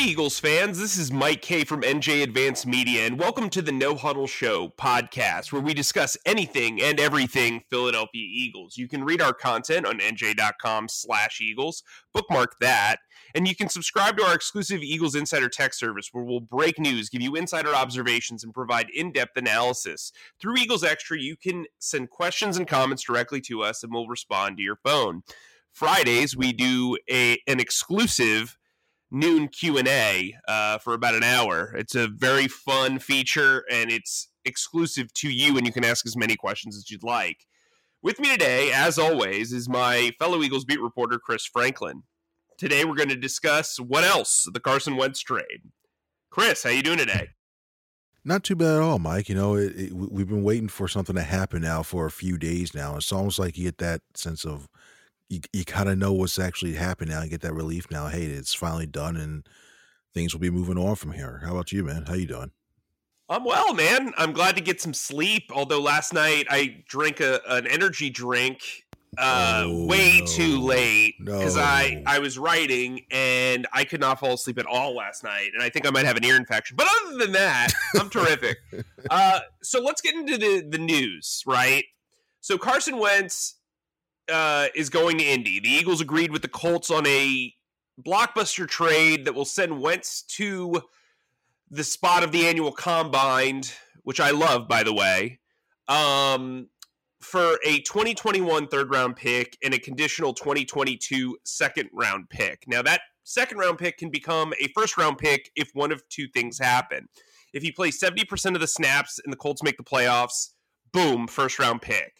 Hey, Eagles fans, this is Mike Kaye from NJ Advanced Media, and welcome to the No Huddle Show podcast, where we discuss anything and everything Philadelphia Eagles. You can read our content on nj.com slash Eagles, bookmark that, and you can subscribe to our exclusive Eagles Insider Text service, where we'll break news, give you insider observations, and provide in-depth analysis. Through Eagles Extra, you can send questions and comments directly to us, and we'll respond to your phone. Fridays, we do a an exclusive noon q&a uh, for about an hour. It's a very fun feature and it's exclusive to you and you can ask as many questions as you'd like. With me today as always is my fellow eagles beat reporter chris franklin. Today we're going to discuss what else the carson wentz trade. Chris how you doing today? Not too bad at all mike. You know it, it, we've been waiting for something to happen now for a few days now it's almost like you get that sense of you, you kind of know what's actually happening now and get that relief now. Hey, it's finally done and things will be moving on from here. How about you, man? How you doing? I'm well, man. I'm glad to get some sleep. Although last night I drank a, an energy drink uh, oh, way no. too late because no. I I was writing and I could not fall asleep at all last night, and I think I might have an ear infection. But other than that, I'm terrific. Uh, so let's get into the the news, right? So Carson Wentz uh, is going to Indy. The Eagles agreed with the Colts on a blockbuster trade that will send Wentz to the spot of the annual combine, which I love, by the way, um, for a 2021 third round pick and a conditional 2022 second round pick. Now, that second round pick can become a first round pick if one of two things happen. If he plays 70% of the snaps and the Colts make the playoffs, boom, first round pick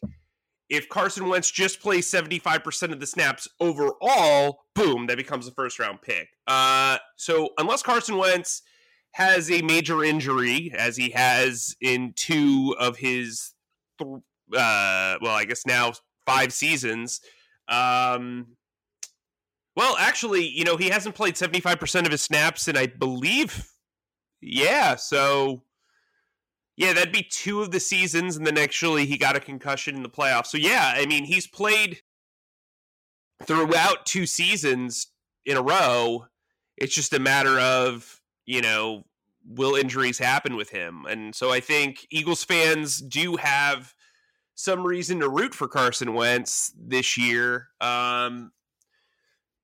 if Carson Wentz just plays 75% of the snaps overall, boom, that becomes a first round pick. Uh, so unless Carson Wentz has a major injury, as he has in two of his, th- uh, well, I guess now five seasons. Um, well, actually, you know, he hasn't played 75% of his snaps, and I believe, yeah, so yeah, that'd be two of the seasons, and then actually he got a concussion in the playoffs. So yeah, I mean he's played throughout two seasons in a row. It's just a matter of you know will injuries happen with him, and so I think Eagles fans do have some reason to root for Carson Wentz this year, um,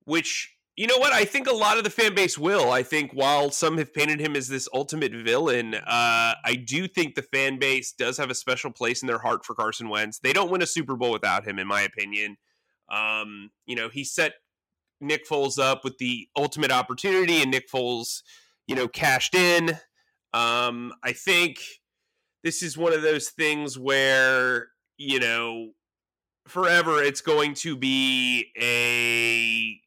which you know what? I think a lot of the fan base will. I think while some have painted him as this ultimate villain, uh, I do think the fan base does have a special place in their heart for Carson Wentz. They don't win a Super Bowl without him, in my opinion. Um, you know, he set Nick Foles up with the ultimate opportunity, and Nick Foles, you know, cashed in. Um, I think this is one of those things where, you know, forever it's going to be a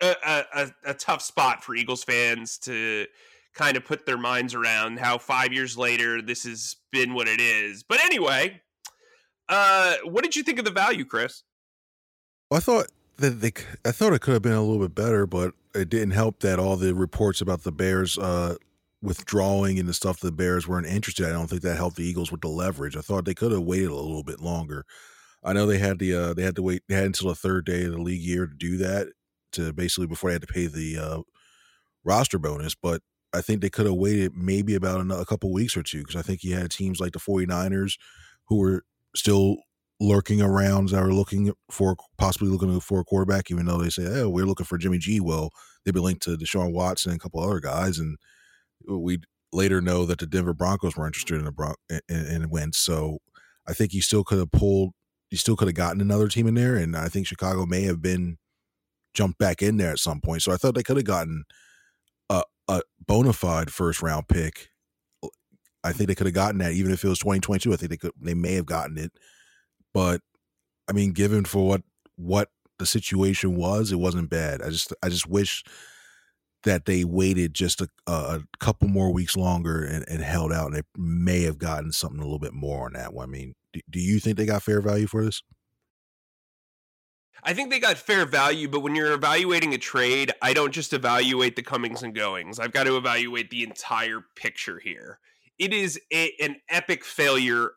a, a, a tough spot for Eagles fans to kind of put their minds around how five years later this has been what it is. But anyway, uh, what did you think of the value, Chris? I thought that they, I thought it could have been a little bit better, but it didn't help that all the reports about the Bears uh, withdrawing and the stuff the Bears weren't interested. I don't think that helped the Eagles with the leverage. I thought they could have waited a little bit longer. I know they had the uh, they had to wait they had until the third day of the league year to do that, to basically before they had to pay the uh, roster bonus. But I think they could have waited maybe about a, a couple weeks or two because I think you had teams like the 49ers who were still lurking around that were looking for possibly looking for a quarterback, even though they say, "Oh, we're looking for Jimmy G." Well, they've been linked to Deshaun Watson and a couple other guys, and we later know that the Denver Broncos were interested in the Bron- in, in Wentz. So I think you still could have pulled, you still could have gotten another team in there, and I think Chicago may have been jumped back in there at some point. So I thought they could have gotten a, a bona fide first round pick. I think they could have gotten that even if it was 2022. I think they could they may have gotten it. But I mean, given for what what the situation was, it wasn't bad. I just I just wish that they waited just a, a couple more weeks longer and, and, held out, and they may have gotten something a little bit more on that one. I mean, do, do you think they got fair value for this? I think they got fair value, but when you're evaluating a trade, I don't just evaluate the comings and goings. I've got to evaluate the entire picture here. It is a, an epic failure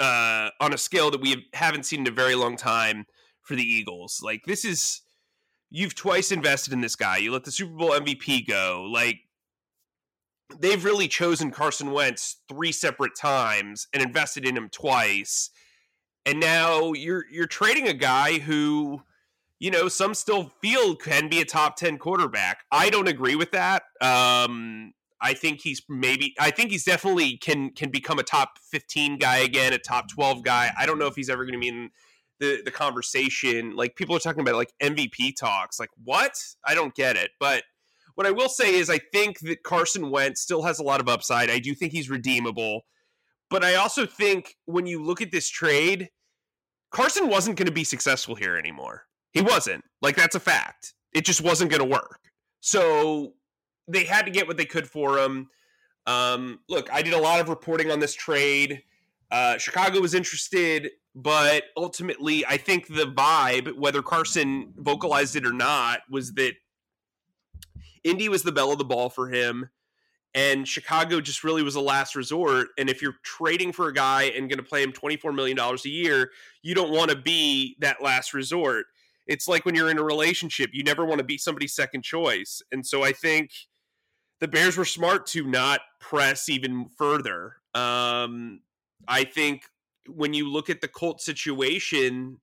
uh, on a scale that we haven't seen in a very long time for the Eagles. Like this is you've twice invested in this guy. You let the Super Bowl MVP go. Like they've really chosen Carson Wentz three separate times and invested in him twice. And now you're you're trading a guy who, you know, some still feel can be a top 10 quarterback. I don't agree with that. Um I think he's maybe I think he's definitely can can become a top 15 guy again, a top 12 guy. I don't know if he's ever going to be in the the conversation. Like people are talking about like MVP talks. Like what? I don't get it. But what I will say is I think that Carson Wentz still has a lot of upside. I do think he's redeemable. But I also think when you look at this trade, Carson wasn't going to be successful here anymore. He wasn't. Like that's a fact. It just wasn't going to work. So they had to get what they could for him. Um, look, I did a lot of reporting on this trade. Uh, Chicago was interested, but ultimately, I think the vibe, whether Carson vocalized it or not, was that Indy was the belle of the ball for him, and Chicago just really was a last resort. And if you're trading for a guy and going to play him $24 million a year, you don't want to be that last resort. It's like when you're in a relationship, you never want to be somebody's second choice. And so I think the Bears were smart to not press even further. Um, I think when you look at the Colt situation,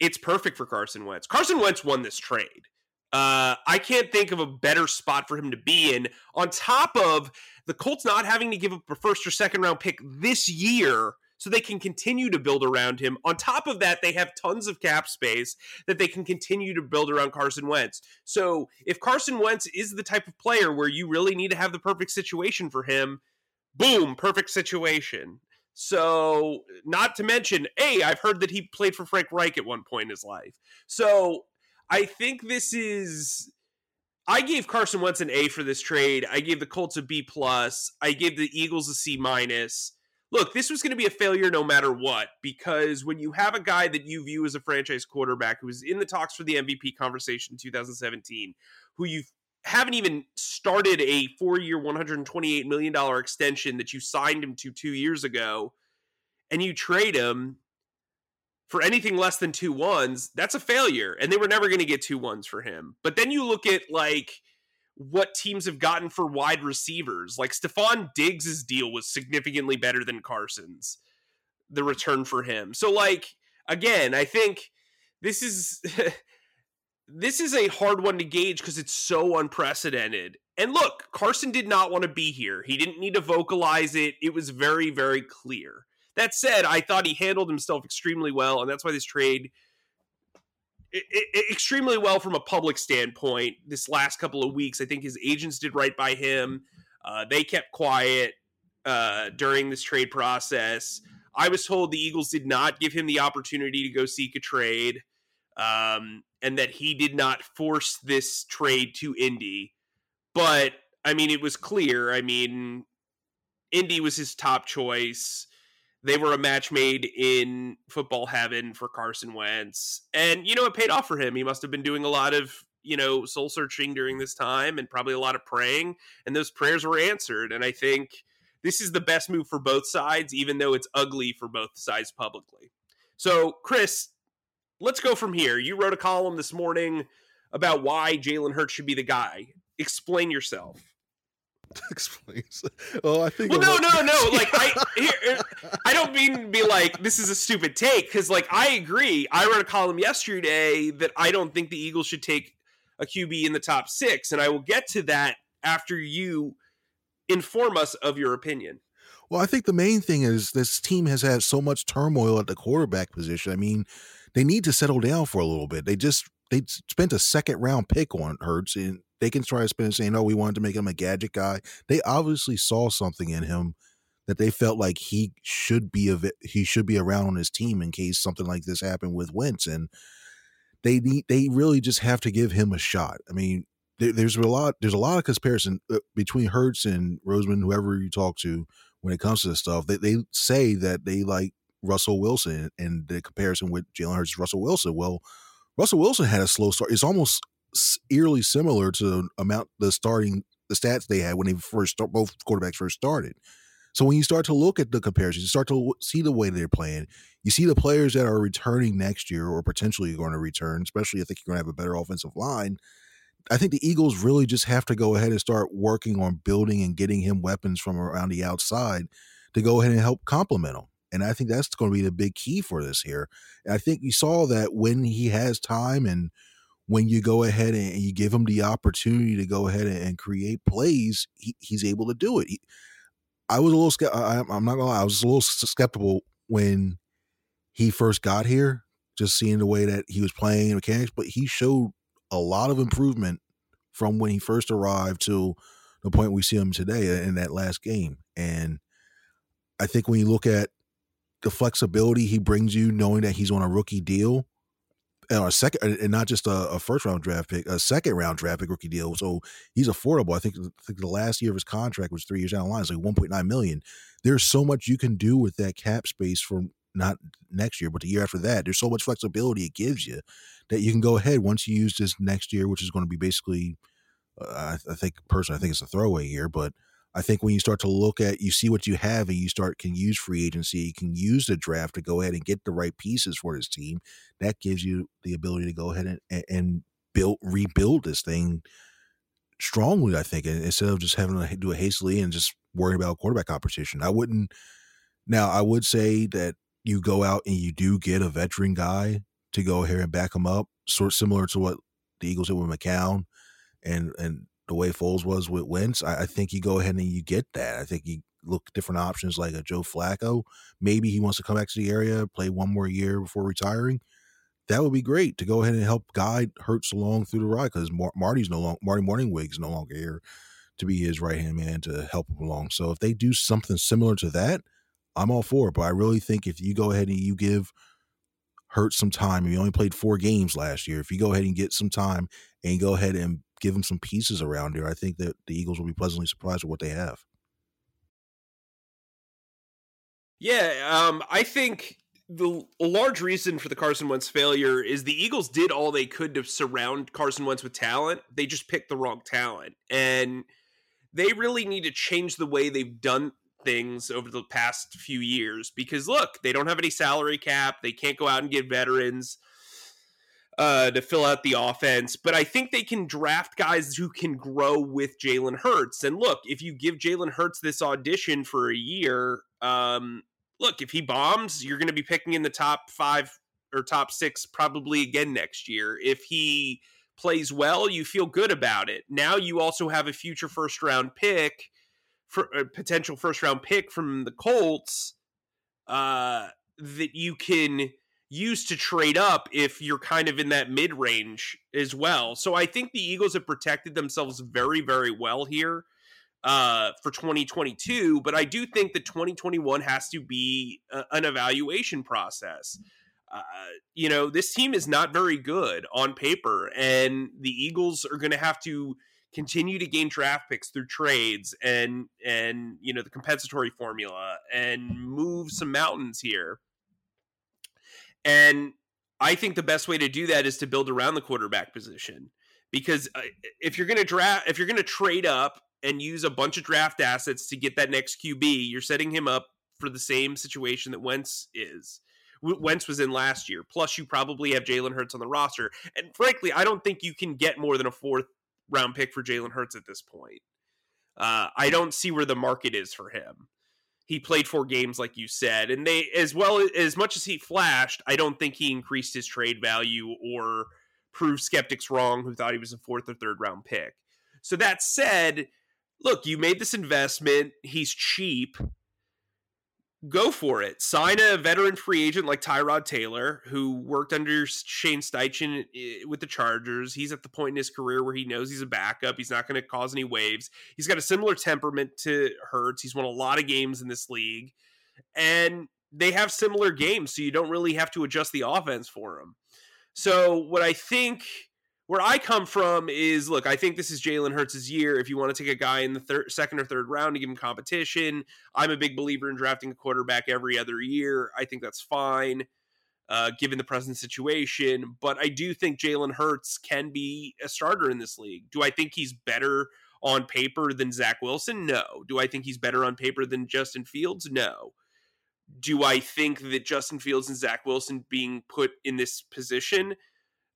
it's perfect for Carson Wentz. Carson Wentz won this trade. Uh, I can't think of a better spot for him to be in. On top of the Colts not having to give up a first or second round pick this year so they can continue to build around him. On top of that, they have tons of cap space that they can continue to build around Carson Wentz. So if Carson Wentz is the type of player where you really need to have the perfect situation for him, boom, perfect situation. So, not to mention, hey, I've heard that he played for Frank Reich at one point in his life. So, I think this is. I gave Carson Wentz an A for this trade. I gave the Colts a B plus. I gave the Eagles a C minus look, this was going to be a failure no matter what, because when you have a guy that you view as a franchise quarterback who was in the talks for the MVP conversation in 2017, who you haven't even started a four year, $128 million extension that you signed him to two years ago, and you trade him for anything less than two ones, that's a failure. And they were never going to get two ones for him. But then you look at like, what teams have gotten for wide receivers. Like Stefon Diggs' deal was significantly better than Carson's, the return for him. So, like, again, I think this is. this is a hard one to gauge because it's so unprecedented. And look, Carson did not want to be here. He didn't need to vocalize it. It was very, very clear. That said, I thought he handled himself extremely well, and that's why this trade extremely well from a public standpoint this last couple of weeks. I think his agents did right by him. Uh, they kept quiet uh, during this trade process. I was told the Eagles did not give him the opportunity to go seek a trade, um, and that he did not force this trade to Indy. But I mean, it was clear. I mean, Indy was his top choice they were a match made in football heaven for Carson Wentz. And, you know, it paid off for him. He must have been doing a lot of, you know, soul searching during this time and probably a lot of praying. And those prayers were answered. And I think this is the best move for both sides, even though it's ugly for both sides publicly. So, Chris, let's go from here. You wrote a column this morning about why Jalen Hurts should be the guy. Explain yourself. explains. Oh, I think. Well, no, no, no. Like I, I don't mean to be like this is a stupid take because, like, I agree. I wrote a column yesterday that I don't think the Eagles should take a QB in the top six, and I will get to that after you inform us of your opinion. Well, I think the main thing is this team has had so much turmoil at the quarterback position. I mean, they need to settle down for a little bit. They just they spent a second round pick on Hurts, and they can try to spin and say, no, oh, we wanted to make him a gadget guy. They obviously saw something in him that they felt like he should be a he should be around on his team in case something like this happened with Wentz, and they need they really just have to give him a shot. I mean, there, there's a lot there's a lot of comparison uh, between Hurts and Roseman, whoever you talk to when it comes to this stuff. They they say that they like Russell Wilson, and the comparison with Jalen Hurts Russell Wilson. Well, Russell Wilson had a slow start. It's almost eerily similar to the amount the starting the stats they had when they first start, both quarterbacks first started. So when you start to look at the comparisons, you start to see the way they're playing. You see the players that are returning next year or potentially going to return, especially I think you're going to have a better offensive line. I think the Eagles really just have to go ahead and start working on building and getting him weapons from around the outside to go ahead and help complement him. And I think that's going to be the big key for this here. And I think you saw that when he has time and when you go ahead and you give him the opportunity to go ahead and create plays, he, he's able to do it. He, I was a little, I'm not gonna lie, I was a little skeptical when he first got here, just seeing the way that he was playing mechanics, but he showed a lot of improvement from when he first arrived to the point we see him today in that last game. And I think when you look at the flexibility he brings you, knowing that he's on a rookie deal, or second, and not just a, a, first round draft pick, a second round draft pick rookie deal. So he's affordable. I think, I think the last year of his contract was three years down the line. It's like 1.9 million. There's so much you can do with that cap space for not next year, but the year after that. There's so much flexibility it gives you that you can go ahead once you use this next year, which is going to be basically, uh, I, I think personally, I think it's a throwaway year, but I think when you start to look at, you see what you have, and you start can use free agency, you can use the draft to go ahead and get the right pieces for this team. That gives you the ability to go ahead and, and build, rebuild this thing strongly. I think instead of just having to do it hastily and just worrying about quarterback competition. I wouldn't. Now, I would say that you go out and you do get a veteran guy to go here and back him up, sort of similar to what the Eagles did with McCown and and the way Foles was with Wentz, I, I, think you go ahead and you get that. I think you look different options like a Joe Flacco. Maybe he wants to come back to the area, play one more year before retiring. That would be great to go ahead and help guide Hurts along through the ride because Mar- Marty's no longer Marty Mornhinweg's no longer here to be his right hand man to help him along. So if they do something similar to that, I'm all for it. But I really think if you go ahead and you give Hurts some time, he only played four games last year, if you go ahead and get some time and go ahead and give them some pieces around here, I think that the Eagles will be pleasantly surprised with what they have. Yeah, um, I think the large reason for the Carson Wentz failure is the Eagles did all they could to surround Carson Wentz with talent. They just picked the wrong talent, and they really need to change the way they've done things over the past few years. Because look, they don't have any salary cap. They can't go out and get veterans uh, to fill out the offense. But I think they can draft guys who can grow with Jalen Hurts. And look, if you give Jalen Hurts this audition for a year, um, look, if he bombs, you're going to be picking in the top five or top six probably again next year. If he plays well, you feel good about it. Now you also have a future first round pick for a potential first round pick from the Colts uh, that you can used to trade up if you're kind of in that mid range as well. So I think the Eagles have protected themselves very, very well here uh, for 2022. But I do think that 2021 has to be a, an evaluation process. Uh, you know, this team is not very good on paper, and the Eagles are going to have to continue to gain draft picks through trades and and you know the compensatory formula and move some mountains here and I think the best way to do that is to build around the quarterback position because uh, if you're going to draft, if you're going to trade up and use a bunch of draft assets to get that next QB, you're setting him up for the same situation that Wentz is. Wentz was in last year. Plus, you probably have Jalen Hurts on the roster. And frankly, I don't think you can get more than a fourth round pick for Jalen Hurts at this point. Uh, I don't see where the market is for him he played four games like you said and they as well as much as he flashed i don't think he increased his trade value or proved skeptics wrong who thought he was a fourth or third round pick. So that said look you made this investment. He's cheap go for it. Sign a veteran free agent like Tyrod Taylor, who worked under Shane Steichen eh, with the Chargers. He's at the point in his career where he knows he's a backup. He's not going to cause any waves. He's got a similar temperament to Hurts. He's won a lot of games in this league, and they have similar games, so you don't really have to adjust the offense for him. So what I think where I come from is look, I think this is Jalen Hurts' year. If you want to take a guy in the third, second or third round to give him competition, I'm a big believer in drafting a quarterback every other year. I think that's fine, uh, given the present situation. But I do think Jalen Hurts can be a starter in this league. Do I think he's better on paper than Zach Wilson? No. Do I think he's better on paper than Justin Fields? No. Do I think that Justin Fields and Zach Wilson being put in this position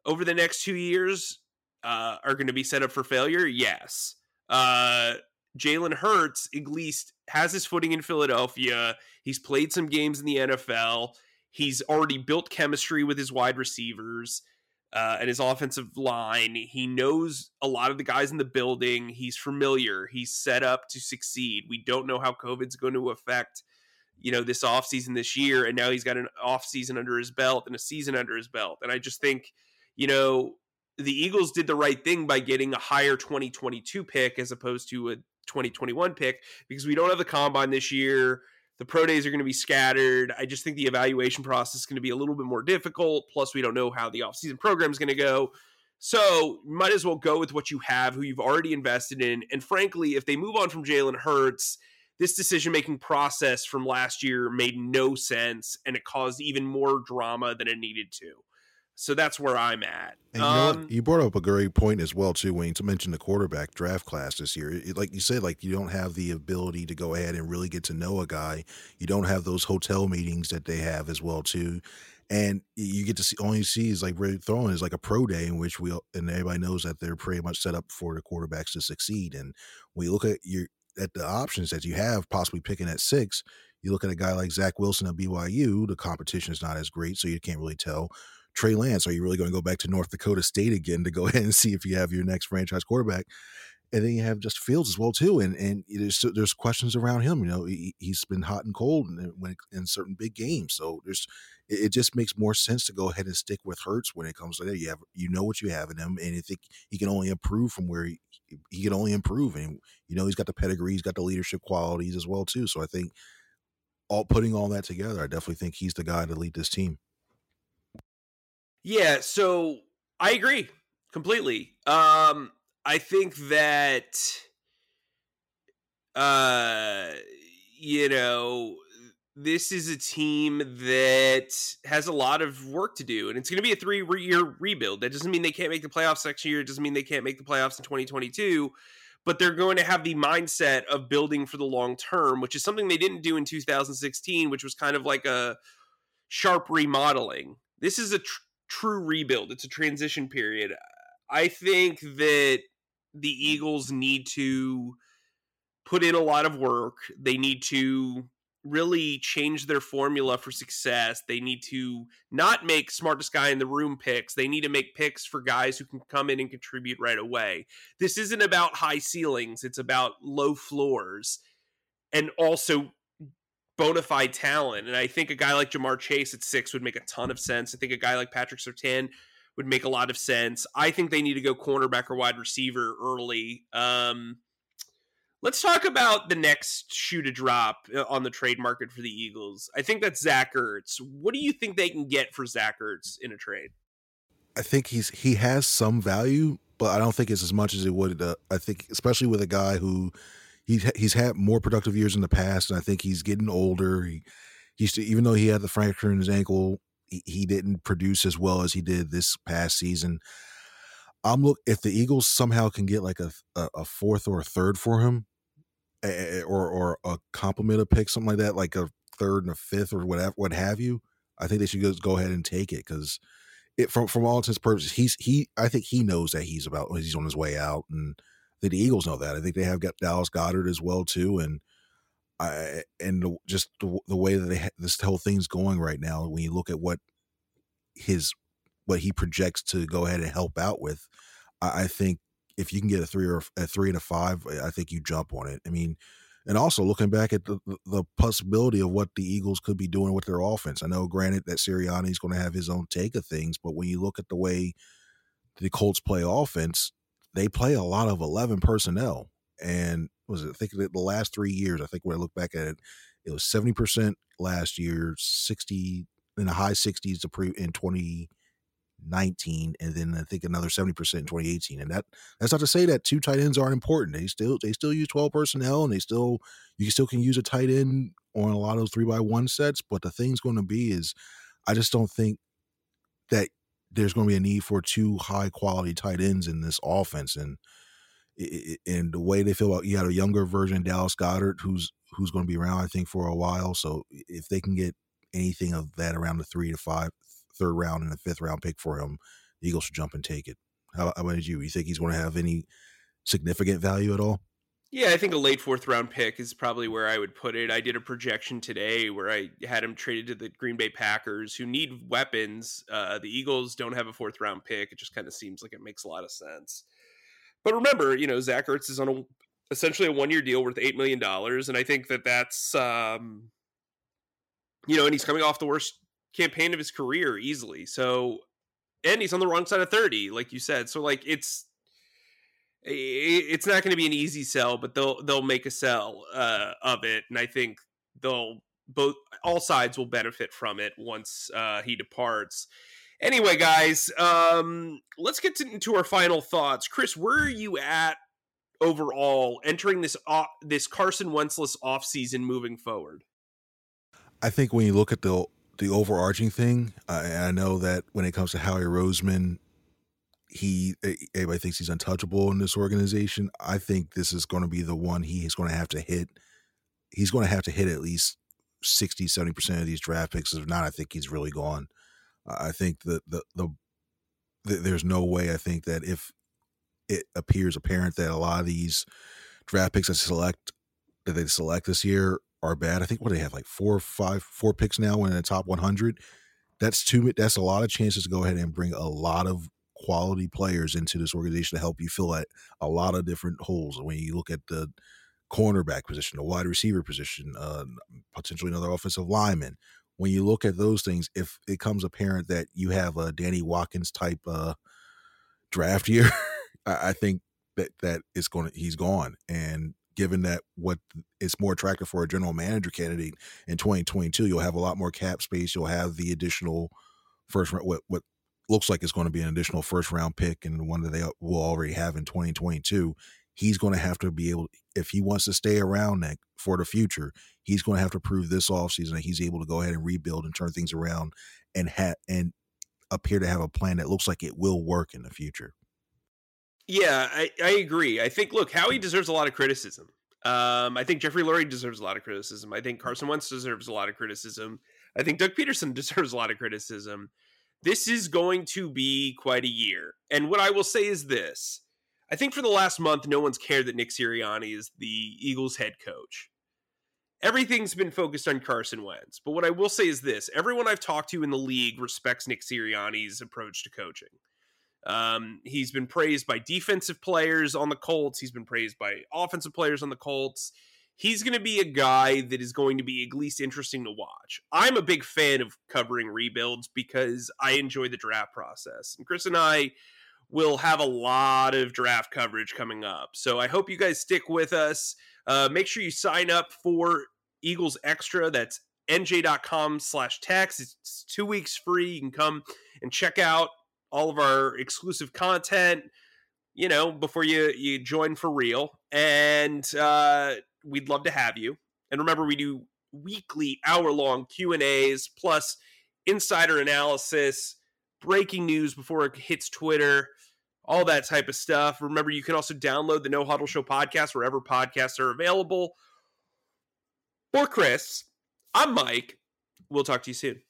over the next two years uh, are going to be set up for failure? Yes. Uh, Jalen Hurts at least has his footing in Philadelphia. He's played some games in the NFL. He's already built chemistry with his wide receivers uh, and his offensive line. He knows a lot of the guys in the building. He's familiar. He's set up to succeed. We don't know how COVID's going to affect, you know, this offseason this year. And now he's got an offseason under his belt and a season under his belt. And I just think, you know, the Eagles did the right thing by getting a higher 2022 pick as opposed to a 2021 pick because we don't have the combine this year. The pro days are going to be scattered. I just think the evaluation process is going to be a little bit more difficult. Plus, we don't know how the offseason program is going to go. So, might as well go with what you have, who you've already invested in. And frankly, if they move on from Jalen Hurts, this decision making process from last year made no sense and it caused even more drama than it needed to. So that's where I'm at. And you, know um, you brought up a great point as well, too, Wayne, to mention the quarterback draft class this year. It, like you said, like you don't have the ability to go ahead and really get to know a guy. You don't have those hotel meetings that they have as well, too. And you get to see all you see is like really throwing is like a pro day in which we and everybody knows that they're pretty much set up for the quarterbacks to succeed. And when you look at your at the options that you have, possibly picking at six, you look at a guy like Zach Wilson at BYU. The competition is not as great, so you can't really tell Trey Lance, are you really going to go back to North Dakota State again to go ahead and see if you have your next franchise quarterback? And then you have just Fields as well too, and and there's there's questions around him. You know, he, has been hot and cold in, when in certain big games. So there's it, just makes more sense to go ahead and stick with Hurts when it comes to that. You have you know what you have in him, and you think he can only improve from where he he can only improve, and you know he's got the pedigree, he's got the leadership qualities as well too. So I think all putting all that together, I definitely think he's the guy to lead this team. Yeah, so I agree completely. Um, I think that uh, you know, this is a team that has a lot of work to do, and it's going to be a three-year rebuild. That doesn't mean they can't make the playoffs next year. It doesn't mean they can't make the playoffs in 2022. But they're going to have the mindset of building for the long term, which is something they didn't do in 2016, which was kind of like a sharp remodeling. This is a tr- true rebuild. It's a transition period. I think that the Eagles need to put in a lot of work. They need to really change their formula for success. They need to not make smartest guy in the room picks. They need to make picks for guys who can come in and contribute right away. This isn't about high ceilings, it's about low floors and also bona fide talent. And I think a guy like Ja'Marr Chase at six would make a ton of sense. I think a guy like Patrick Surtain would make a lot of sense. I think they need to go cornerback or wide receiver early. Um, let's talk about the next shoe to drop uh, on the trade market for the Eagles. I think that's Zach Ertz. What do you think they can get for Zach Ertz in a trade? I think he's he has some value, but I don't think it's as much as it would. Uh, I think, especially with a guy who he's he's had more productive years in the past, and I think he's getting older. He he's even though he had the fracture in his ankle, he, he didn't produce as well as he did this past season. I'm look if the Eagles somehow can get like a a, fourth or a third for him, eh, eh, eh, or or a compliment of pick, something like that, like a third and a fifth or whatever, what have you. I think they should just go ahead and take it because it from from all intents purposes, he's he. I think he knows that he's about he's on his way out, and the Eagles know that. I think they have got Dallas Goedert as well too, and I and just the, the way that ha- this whole thing's going right now. When you look at what his what he projects to go ahead and help out with, I, I think if you can get a three or a three and a five, I think you jump on it. I mean, and also looking back at the, the possibility of what the Eagles could be doing with their offense. I know, granted, that Sirianni is going to have his own take of things, but when you look at the way the Colts play offense, they play a lot of 11 personnel. And was it, I think the last three years, I think when I look back at it, it was 70% last year, 60 in the high 60s in 2019, and then I think another 70% in 2018. And that that's not to say that two tight ends aren't important. They still they still use 12 personnel and they still you still can use a tight end on a lot of those three by one sets. But the thing's going to be is I just don't think that there's going to be a need for two high quality tight ends in this offense. And and the way they feel about you got a younger version Dallas Goedert who's who's going to be around I think for a while. So if they can get anything of that around the three to five third round and the fifth round pick for him, the Eagles should jump and take it. How, how about you? You think he's going to have any significant value at all? Yeah, I think a late fourth round pick is probably where I would put it. I did a projection today where I had him traded to the Green Bay Packers, who need weapons. Uh, the Eagles don't have a fourth round pick. It just kind of seems like it makes a lot of sense. But remember, you know, Zach Ertz is on a essentially a one year deal worth eight million dollars, and I think that that's um, you know, and he's coming off the worst campaign of his career easily. So, and he's on the wrong side of thirty, like you said. So, like it's it's not going to be an easy sell, but they'll they'll make a sell uh, of it, and I think they'll both all sides will benefit from it once uh, he departs. Anyway, guys, um, let's get to, into our final thoughts. Chris, where are you at overall entering this uh, this Carson Wentzless offseason moving forward? I think when you look at the the overarching thing, I, I know that when it comes to Howie Roseman, he eh, everybody thinks he's untouchable in this organization. I think this is going to be the one he is going to have to hit. He's going to have to hit at least 60, 70% of these draft picks. If not, I think he's really gone. I think that the, the, the there's no way I think that if it appears apparent that a lot of these draft picks that select that they select this year are bad. I think what they have like four, five, four picks now in the top 100. That's too. That's a lot of chances to go ahead and bring a lot of quality players into this organization to help you fill at a lot of different holes. When you look at the cornerback position, the wide receiver position, uh, potentially another offensive lineman. When you look at those things, if it comes apparent that you have a Danny Watkins type uh, draft year, I, think that that is going to he's gone. And given that what is more attractive for a general manager candidate in 2022, you'll have a lot more cap space. You'll have the additional first what what looks like it's going to be an additional first round pick and one that they will already have in 2022 he's going to have to be able if he wants to stay around that for the future he's going to have to prove this offseason that he's able to go ahead and rebuild and turn things around and have and appear to have a plan that looks like it will work in the future yeah i, I agree i think look howie deserves a lot of criticism um, I think Jeffrey Lurie deserves a lot of criticism. I think Carson Wentz deserves a lot of criticism. I think Doug Pederson deserves a lot of criticism this is going to be quite a year. And what I will say is this I think for the last month, no one's cared that Nick Sirianni is the Eagles head coach. Everything's been focused on Carson Wentz. But what I will say is this everyone I've talked to in the league respects Nick Sirianni's approach to coaching. Um, he's been praised by defensive players on the Colts, he's been praised by offensive players on the Colts he's going to be a guy that is going to be at least interesting to watch. I'm a big fan of covering rebuilds because I enjoy the draft process. And Chris and I will have a lot of draft coverage coming up. So I hope you guys stick with us. Uh, make sure you sign up for Eagles Extra. That's nj.com slash text. It's two weeks free. You can come and check out all of our exclusive content you know before you you join for real and uh we'd love to have you. And remember, we do weekly hour long Q and A's plus insider analysis, breaking news before it hits Twitter, all that type of stuff. Remember, you can also download the No Huddle Show podcast wherever podcasts are available. For Chris, I'm Mike. We'll talk to you soon.